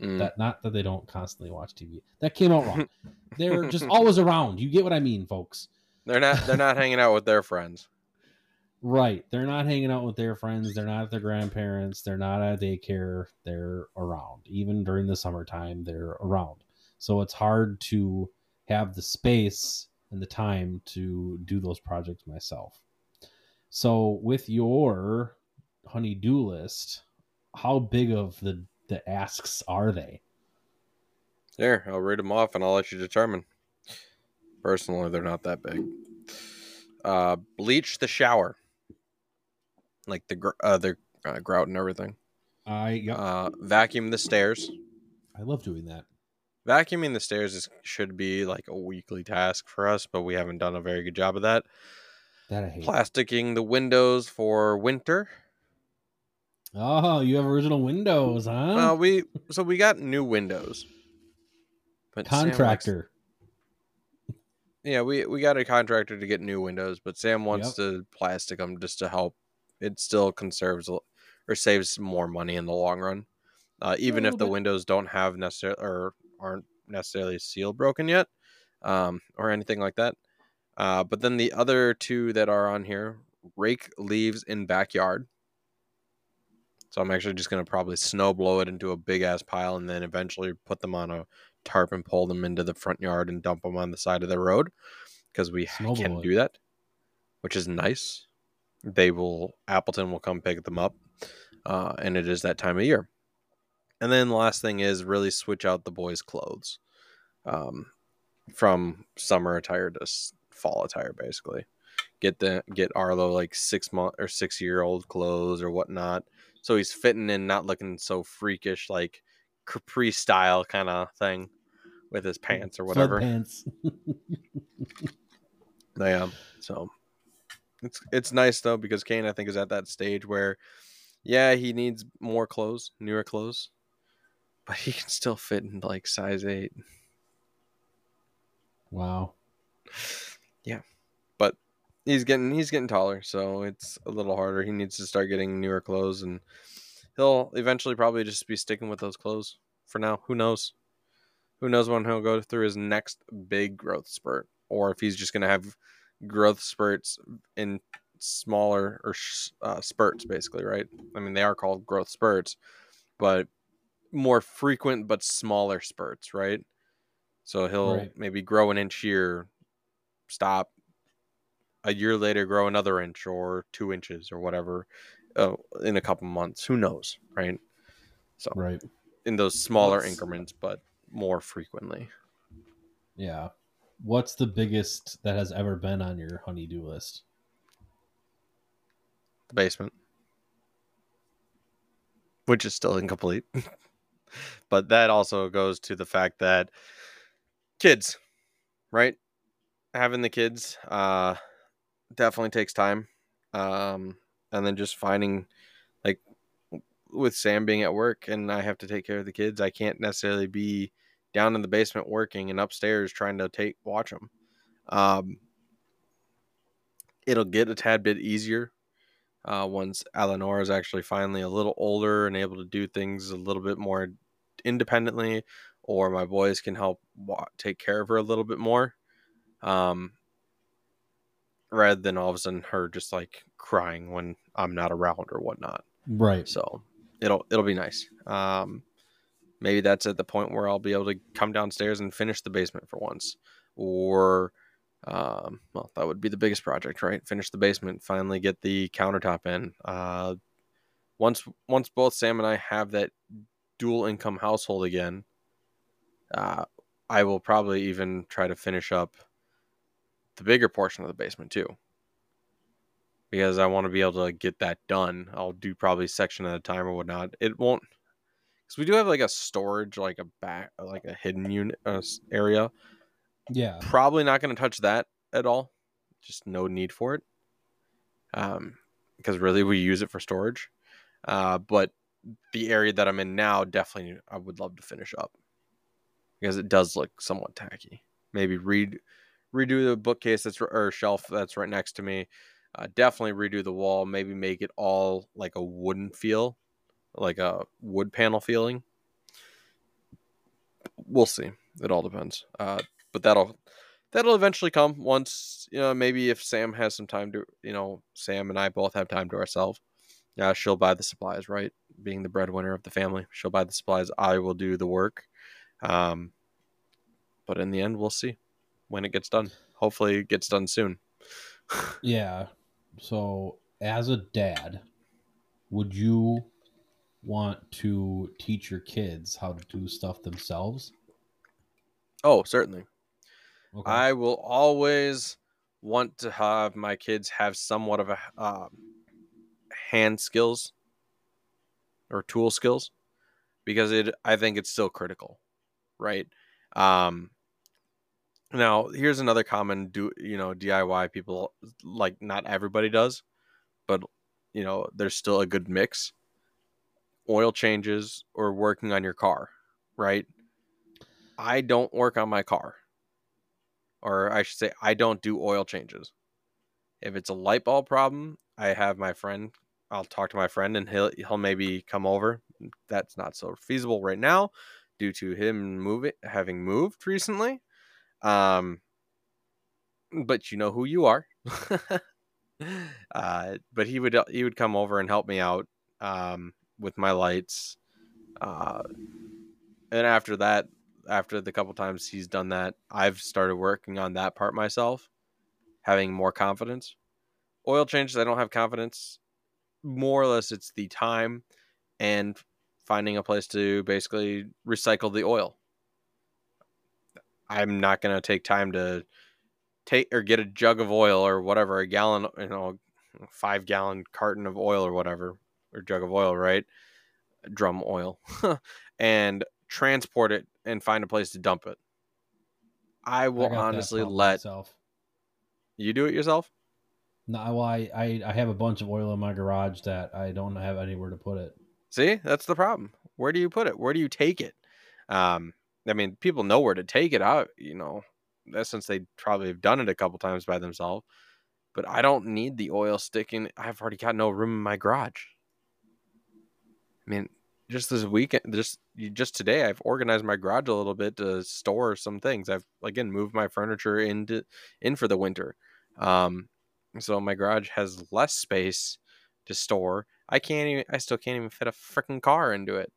Mm. That not that they don't constantly watch TV. That came out wrong. they're just always around. You get what I mean, folks. They're not. They're not hanging out with their friends. Right. They're not hanging out with their friends. They're not at their grandparents. They're not at daycare. They're around. Even during the summertime, they're around. So it's hard to have the space and the time to do those projects myself. So with your honey-do list, how big of the the asks are they? There, I'll read them off and I'll let you determine. Personally, they're not that big. Uh, bleach the shower, like the gr- uh, the uh, grout and everything. I yeah, Uh, vacuum the stairs. I love doing that. Vacuuming the stairs is, should be like a weekly task for us, but we haven't done a very good job of that. That I hate. Plasticking the windows for winter. oh, you have original windows, huh? Well, we so we got new windows. But Contractor. yeah, we we got a contractor to get new windows, but Sam wants to plastic them just to help. It still conserves or saves more money in the long run, uh, even if the bit. windows don't have necessarily or aren't necessarily seal broken yet, um, or anything like that. Uh, but then the other two that are on here, rake leaves in backyard. So I'm actually just gonna probably snow blow it into a big ass pile and then eventually put them on a tarp and pull them into the front yard and dump them on the side of the road because we Snow can do that, which is nice. They will Appleton will come pick them up, uh, and it is that time of year. And then the last thing is really switch out the boys' clothes, um, from summer attire to fall attire, basically. Get the get Arlo like six month or six year old clothes or whatnot, so he's fitting in, not looking so freakish like capri style kind of thing with his pants or whatever. Pants. Yeah. So it's it's nice though because Kane I think is at that stage where yeah, he needs more clothes, newer clothes. But he can still fit in like size 8. wow. Yeah. But he's getting he's getting taller, so it's a little harder. He needs to start getting newer clothes, and he'll eventually probably just be sticking with those clothes for now. Who knows? Who knows when he'll go through his next big growth spurt, or if he's just gonna have growth spurts in smaller or uh, spurts, basically, right? I mean, they are called growth spurts, but more frequent but smaller spurts, right? So he'll right. maybe grow an inch here, stop, a year later grow another inch or two inches or whatever uh, in a couple months. Who knows, right? So right in those smaller What's... increments, but more frequently. Yeah. What's the biggest that has ever been on your honey-do list? The basement, which is still incomplete. but that also goes to the fact that kids, right? Having the kids, uh, definitely takes time. Um, and then just finding like with Sam being at work and I have to take care of the kids, I can't necessarily be down in the basement working and upstairs trying to take watch them. Um, it'll get a tad bit easier uh, once Eleanor is actually finally a little older and able to do things a little bit more independently, or my boys can help take care of her a little bit more. Um, rather than all of a sudden her just like crying when I'm not around or whatnot. Right. So it'll it'll be nice. Um, maybe that's at the point where I'll be able to come downstairs and finish the basement for once, or um, well, that would be the biggest project, right? Finish the basement, finally get the countertop in. Uh, once once both Sam and I have that dual income household again, uh, I will probably even try to finish up the bigger portion of the basement too. Because I want to be able to get that done. I'll do probably section at a time or whatnot. It won't because we do have like a storage, like a back, like a hidden unit uh, area. Yeah, probably not going to touch that at all. Just no need for it. Um, because really we use it for storage. Uh, but the area that I'm in now, definitely I would love to finish up because it does look somewhat tacky. Maybe read redo the bookcase that's or shelf that's right next to me. Uh, definitely redo the wall. Maybe make it all like a wooden feel, like a wood panel feeling. We'll see. It all depends. Uh, but that'll that'll eventually come once you know maybe if Sam has some time to you know Sam and I both have time to ourselves. Yeah, she'll buy the supplies, right? Being the breadwinner of the family, she'll buy the supplies. I will do the work. Um, but in the end, we'll see when it gets done. Hopefully, it gets done soon. yeah. So, as a dad, would you want to teach your kids how to do stuff themselves? Oh, certainly. Okay. I will always want to have my kids have somewhat of a um, hand skills or tool skills because it I think it's still critical, right? Um, now, here's another common do you know DIY people like not everybody does, but you know, there's still a good mix. Oil changes or working on your car, right? I don't work on my car. Or I should say I don't do oil changes. If it's a light bulb problem, I have my friend I'll talk to my friend and he'll he'll maybe come over. That's not so feasible right now due to him moving having moved recently. Um, but you know who you are. uh, but he would he would come over and help me out um, with my lights. Uh, and after that, after the couple times he's done that, I've started working on that part myself, having more confidence. Oil changes, I don't have confidence. More or less, it's the time and finding a place to basically recycle the oil. I'm not going to take time to take or get a jug of oil or whatever, a gallon, you know, five gallon carton of oil or whatever, or jug of oil, right? Drum oil, and transport it and find a place to dump it. I will I honestly let myself. you do it yourself. No, well, I, I I have a bunch of oil in my garage that I don't have anywhere to put it. See, that's the problem. Where do you put it? Where do you take it? Um, I mean, people know where to take it out, you know, since they probably have done it a couple times by themselves. but I don't need the oil sticking. I've already got no room in my garage. I mean, just this weekend, just just today, I've organized my garage a little bit to store some things. I've again moved my furniture into in for the winter, um, so my garage has less space to store. I can't even. I still can't even fit a freaking car into it.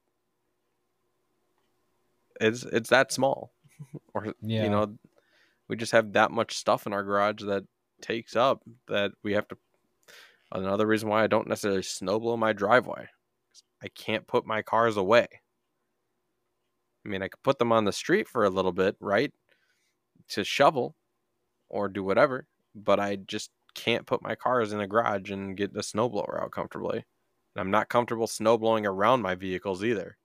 It's it's that small, or Yeah. you know, we just have that much stuff in our garage that takes up that we have to. Another reason why I don't necessarily snowblow my driveway. I can't put my cars away. I mean, I could put them on the street for a little bit, right? To shovel or do whatever, but I just can't put my cars in a garage and get the snowblower out comfortably. And I'm not comfortable snowblowing around my vehicles either.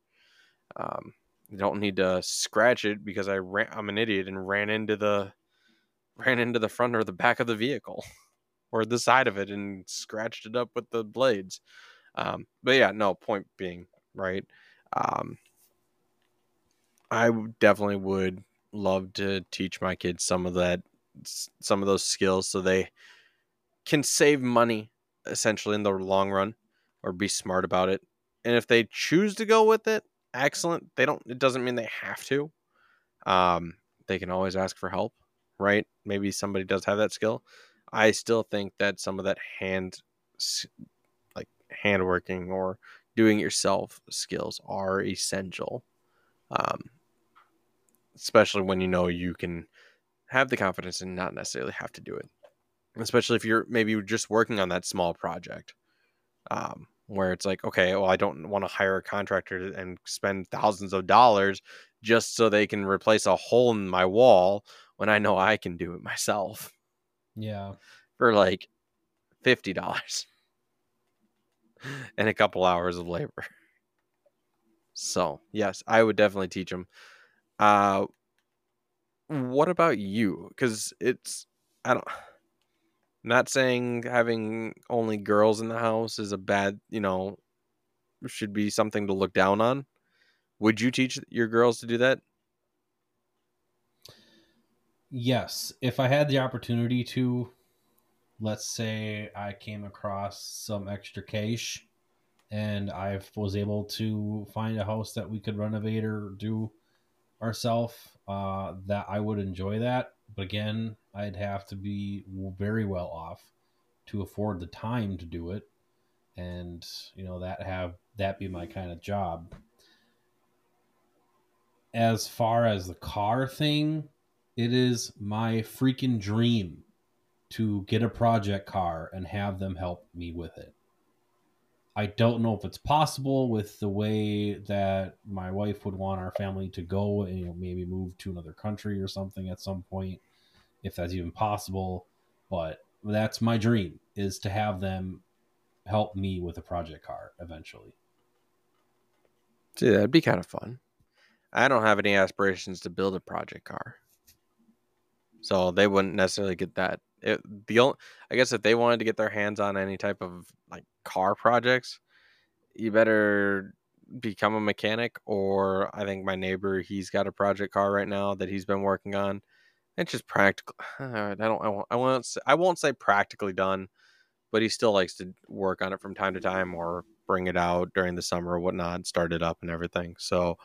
Um, you don't need to scratch it because I ran, I'm an idiot and ran into the ran into the front or the back of the vehicle or the side of it and scratched it up with the blades. Um, but yeah, no point being right. Um, I definitely would love to teach my kids some of that, some of those skills, so they can save money essentially in the long run, or be smart about it. And if they choose to go with it, excellent. They don't. It doesn't mean they have to. Um, they can always ask for help, right? Maybe somebody does have that skill. I still think that some of that hand, s- like hand working or doing yourself skills are essential. Um, especially when you know you can have the confidence and not necessarily have to do it. Especially if you're maybe just working on that small project, um, where it's like, okay, well, I don't want to hire a contractor and spend thousands of dollars just so they can replace a hole in my wall when I know I can do it myself Yeah. for like fifty dollars and a couple hours of labor. So yes, I would definitely teach them. Uh, what about you? Because it's I don't. Not saying having only girls in the house is a bad, you know, should be something to look down on. Would you teach your girls to do that? Yes, if I had the opportunity to, let's say I came across some extra cash and I was able to find a house that we could renovate or do ourselves, uh, that I would enjoy that. But again, I'd have to be very well off to afford the time to do it, and you know that have that be my kind of job. As far as the car thing, it is my freaking dream to get a project car and have them help me with it. I don't know if it's possible with the way that my wife would want our family to go and you know, maybe move to another country or something at some point, if that's even possible. But that's my dream is to have them help me with a project car eventually. See, that'd be kind of fun. I don't have any aspirations to build a project car, so they wouldn't necessarily get that. It, the only, I guess, if they wanted to get their hands on any type of like car projects, you better become a mechanic. Or I think my neighbor, he's got a project car right now that he's been working on. It's just practical. I don't. I won't. I won't. Say, I won't say practically done, but he still likes to work on it from time to time or bring it out during the summer or whatnot, start it up and everything. So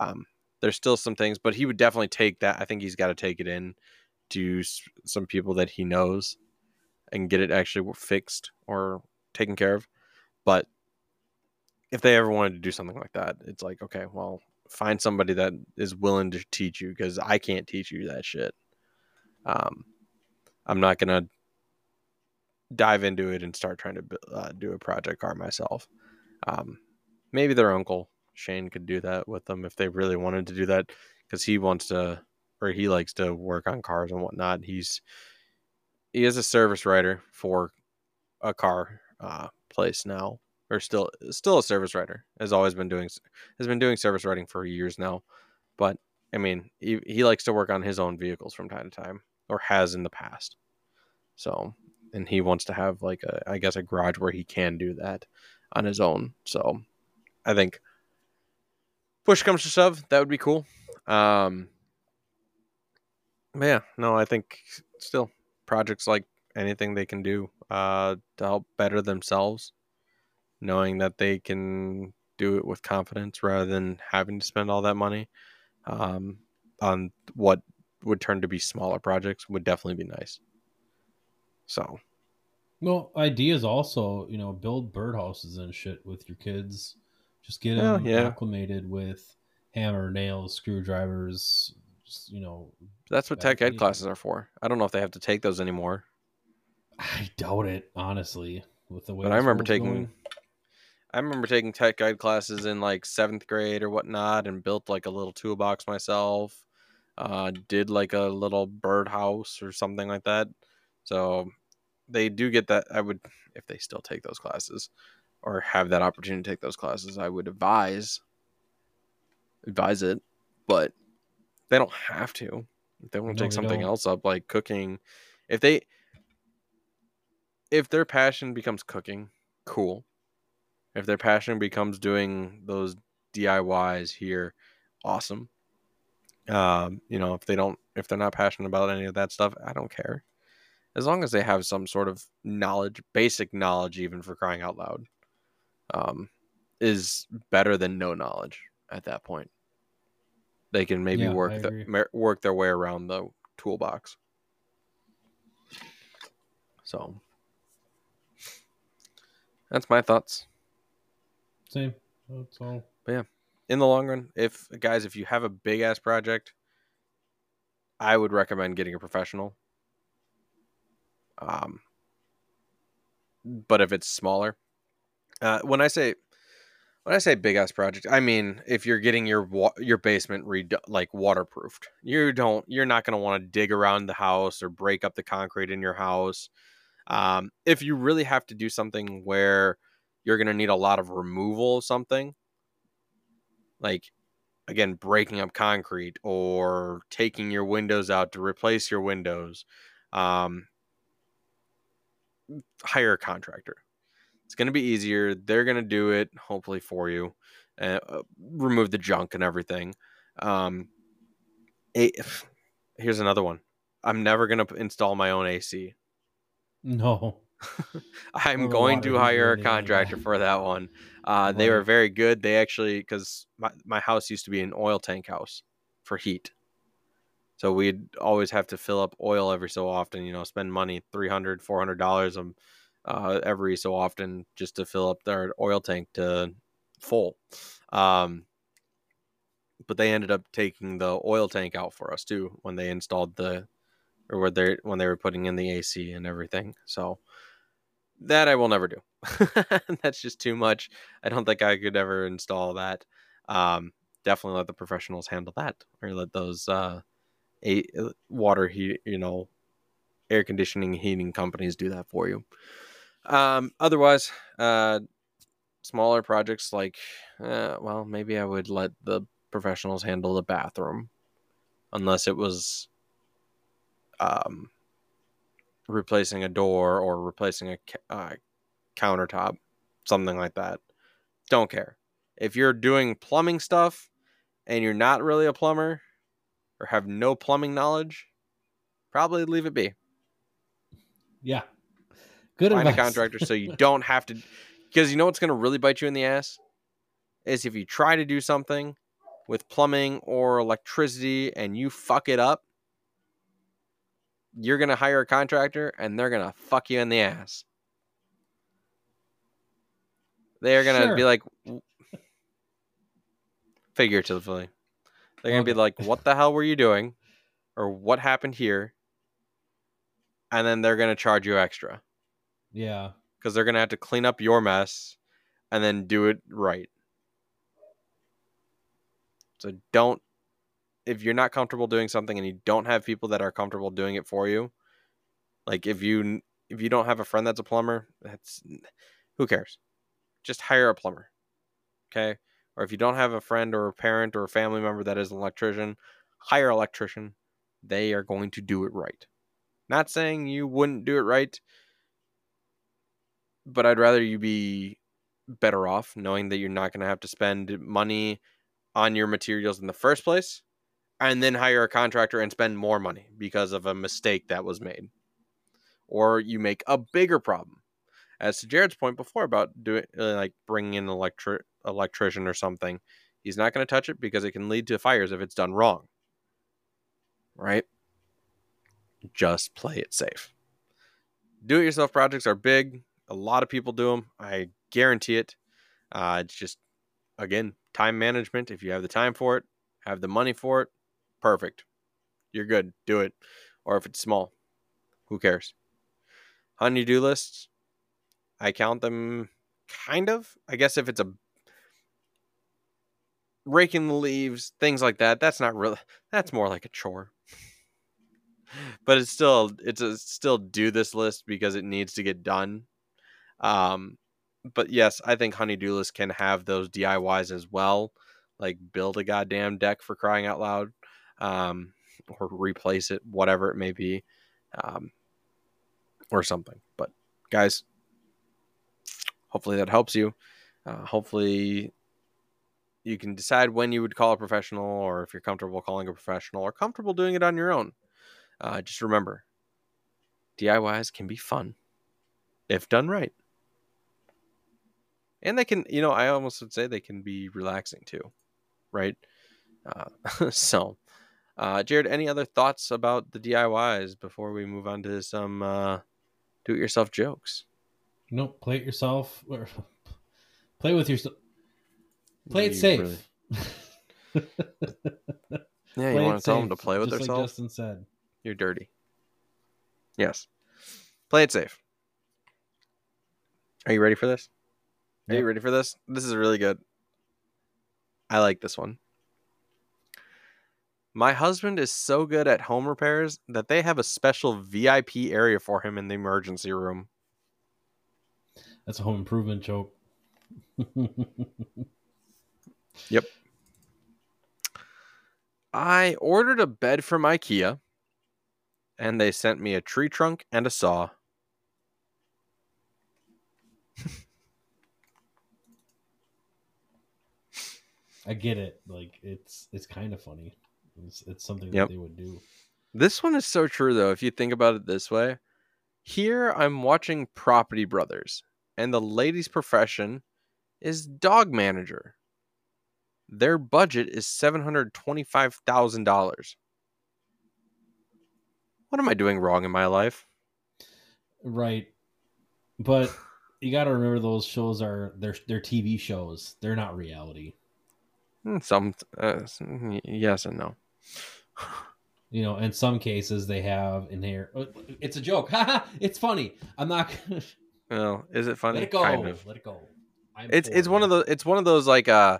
um, there's still some things, but he would definitely take that. I think he's got to take it in to some people that he knows and get it actually fixed or taken care of. But if they ever wanted to do something like that, it's like, okay, well, find somebody that is willing to teach you because I can't teach you that shit. Um, I'm not gonna dive into it and start trying to uh, do a project car myself. Um, maybe their uncle Shane could do that with them if they really wanted to do that because he wants to or he likes to work on cars and whatnot. He's he is a service writer for a car uh, place now, or still still a service writer. Has always been doing has been doing service writing for years now. But I mean, he he likes to work on his own vehicles from time to time, or has in the past. So, and he wants to have like a I guess a garage where he can do that on his own. So, I think push comes to shove, that would be cool. Um, yeah, no, I think still projects like anything they can do uh, to help better themselves, knowing that they can do it with confidence rather than having to spend all that money um, on what would turn to be smaller projects would definitely be nice. So, well, ideas also, you know, build birdhouses and shit with your kids. Just get Oh, them yeah. acclimated with hammer, nails, screwdrivers. You know, that's what tech ed classes are for. I don't know if they have to take those anymore. I doubt it, honestly. With the way, But I remember taking going. I remember taking tech guide classes in like seventh grade or whatnot and built like a little toolbox myself. Uh, did like a little birdhouse or something like that. So they do get that. I would, if they still take those classes or have that opportunity to take those classes, I would advise advise it. But they don't have to. If they want to No, take something don't. else up like cooking, if they if their passion becomes cooking, cool. If their passion becomes doing those DIYs here, awesome. Um, you know, if they don't, if they're not passionate about any of that stuff, I don't care. As long as they have some sort of knowledge, basic knowledge, even for crying out loud, um, is better than no knowledge at that point. They can maybe Yeah, work the, work their way around the toolbox. So that's my thoughts. Same. That's all. But yeah, in the long run, if guys, if you have a big ass project, I would recommend getting a professional. Um, but if it's smaller, uh, when I say when I say big ass project, I mean if you're getting your wa- your basement re- like waterproofed, you don't you're not going to want to dig around the house or break up the concrete in your house. Um, if you really have to do something where you're going to need a lot of removal of something, like again breaking up concrete or taking your windows out to replace your windows um, hire a contractor it's going to be easier they're going to do it hopefully for you uh, uh, remove the junk and everything um, a- here's another one i'm never going to install my own ac No. I'm Or going to hire a contractor for that one. Uh, they were very good. They actually, because my, my house used to be an oil tank house for heat. So we'd always have to fill up oil every so often, you know, spend money, $300, $400 um, uh, every so often just to fill up their oil tank to full. Um, but they ended up taking the oil tank out for us too when they installed the, or when they when they were putting in the AC and everything. So that I will never do. That's just too much. I don't think I could ever install that. Um, definitely let the professionals handle that, or let those uh, a water heat, you know, air conditioning heating companies do that for you. Um, otherwise, uh, smaller projects like, uh, well, maybe I would let the professionals handle the bathroom, unless it was, um, replacing a door or replacing a uh, countertop, something like that. Don't care. If you're doing plumbing stuff and you're not really a plumber or have no plumbing knowledge, probably leave it be. Yeah. Good Find a contractor so you don't have to. Because you know what's going to really bite you in the ass? Is if you try to do something with plumbing or electricity and you fuck it up, you're going to hire a contractor and they're going to fuck you in the ass. They're going to Sure. be like, figuratively, they're going to be like, what the hell were you doing? Or what happened here? And then they're going to charge you extra Yeah. because they're to have to clean up your mess and then do it right. So don't if you're not comfortable doing something and you don't have people that are comfortable doing it for you, like if you if you don't have a friend that's a plumber, that's who cares? Just hire a plumber. Okay? Or if you don't have a friend or a parent or a family member that is an electrician, hire an electrician. They are going to do it right. Not saying you wouldn't do it right, but I'd rather you be better off knowing that you're not going to have to spend money on your materials in the first place and then hire a contractor and spend more money because of a mistake that was made or you make a bigger problem. As to Jared's point before about doing uh, like bringing in an electric electrician or something, he's not going to touch it because it can lead to fires if it's done wrong. Right? Just play it safe. Do it yourself projects are big. A lot of people do them. I guarantee it. Uh, it's just, again, time management. If you have the time for it, have the money for it, perfect. You're good. Do it. Or if it's small, who cares? Honey-do lists, I count them kind of. I guess if it's a raking the leaves, things like that, that's not really, that's more like a chore. but it's still, it's a still do this list because it needs to get done. Um, but yes, I think Honey-do List can have those DIYs as well, like build a goddamn deck for crying out loud, um, or replace it, whatever it may be, um, or something. But guys, hopefully that helps you. Uh, hopefully you can decide when you would call a professional, or if you're comfortable calling a professional, or comfortable doing it on your own. Uh, just remember, DIYs can be fun if done right and they can you know i almost would say they can be relaxing too right? Uh, so uh, jared any other thoughts about the diys before we move on to some uh, do it yourself jokes? Nope play it yourself play with yourself play it safe. really... yeah you want to tell them to play with themselves like justin said. You're dirty. Yes. Play it safe. Are you ready for this are yep. you ready for this? This is really good. I like this one. My husband is so good at home repairs that they have a special VIP area for him in the emergency room. That's a home improvement joke. yep. I ordered a bed from IKEA and they sent me a tree trunk and a saw. I get it. Like it's it's kind of funny. It's it's something yep. that they would do. This one is so true though. If you think about it this way, here I'm watching Property Brothers, and the lady's profession is dog manager. Their budget is seven hundred twenty-five thousand dollars. What am I doing wrong in my life? Right, but you got to remember those shows are they're they're TV shows. They're not reality. Hmm, some uh, yes and no. you know, in some cases they have in here. Uh, it's a joke. it's funny. I'm not. no, is it funny? Let it go. Kind of. Let it go. I'm it's it's one of those. It's one of those like uh,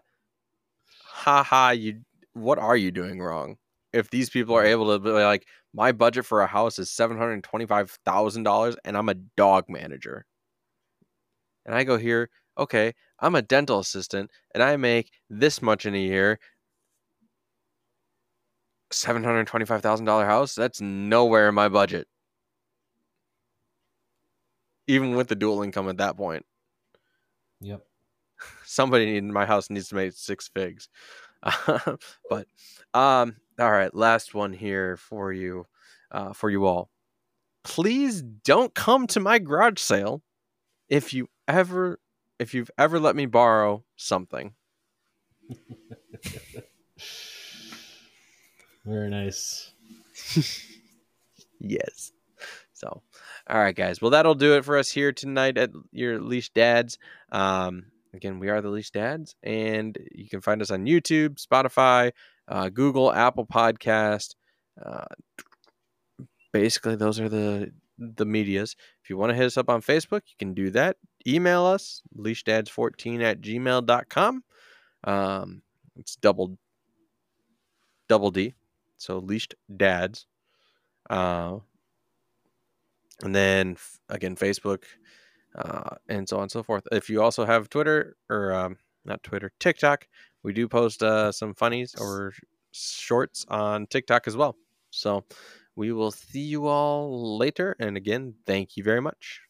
ha ha. You what are you doing wrong? If these people are able to be like, my budget for a house is seven hundred twenty five thousand dollars, and I'm a dog manager, and I go here okay, I'm a dental assistant and I make this much in a year. $725,000 house, that's nowhere in my budget. Even with the dual income at that point. Yep. Somebody in my house needs to make six figs. but um all right, last one here for you uh for you all. Please don't come to my garage sale if you ever if you've ever let me borrow something. Very nice. yes. So, all right, guys. Well, that'll do it for us here tonight at your Leashed Dads. Um, again, we are the Leashed Dads, and you can find us on YouTube, Spotify, uh, Google, Apple Podcast. Uh, basically, those are the the medias. If you want to hit us up on Facebook, you can do that. Email us, leasheddads14 at gmail.com. Um, it's double double D. So leashed dads. Uh, and then again, Facebook, uh, and so on and so forth. If you also have Twitter or um, not Twitter, TikTok, we do post uh, some funnies or shorts on TikTok as well. So we will see you all later. And again, thank you very much.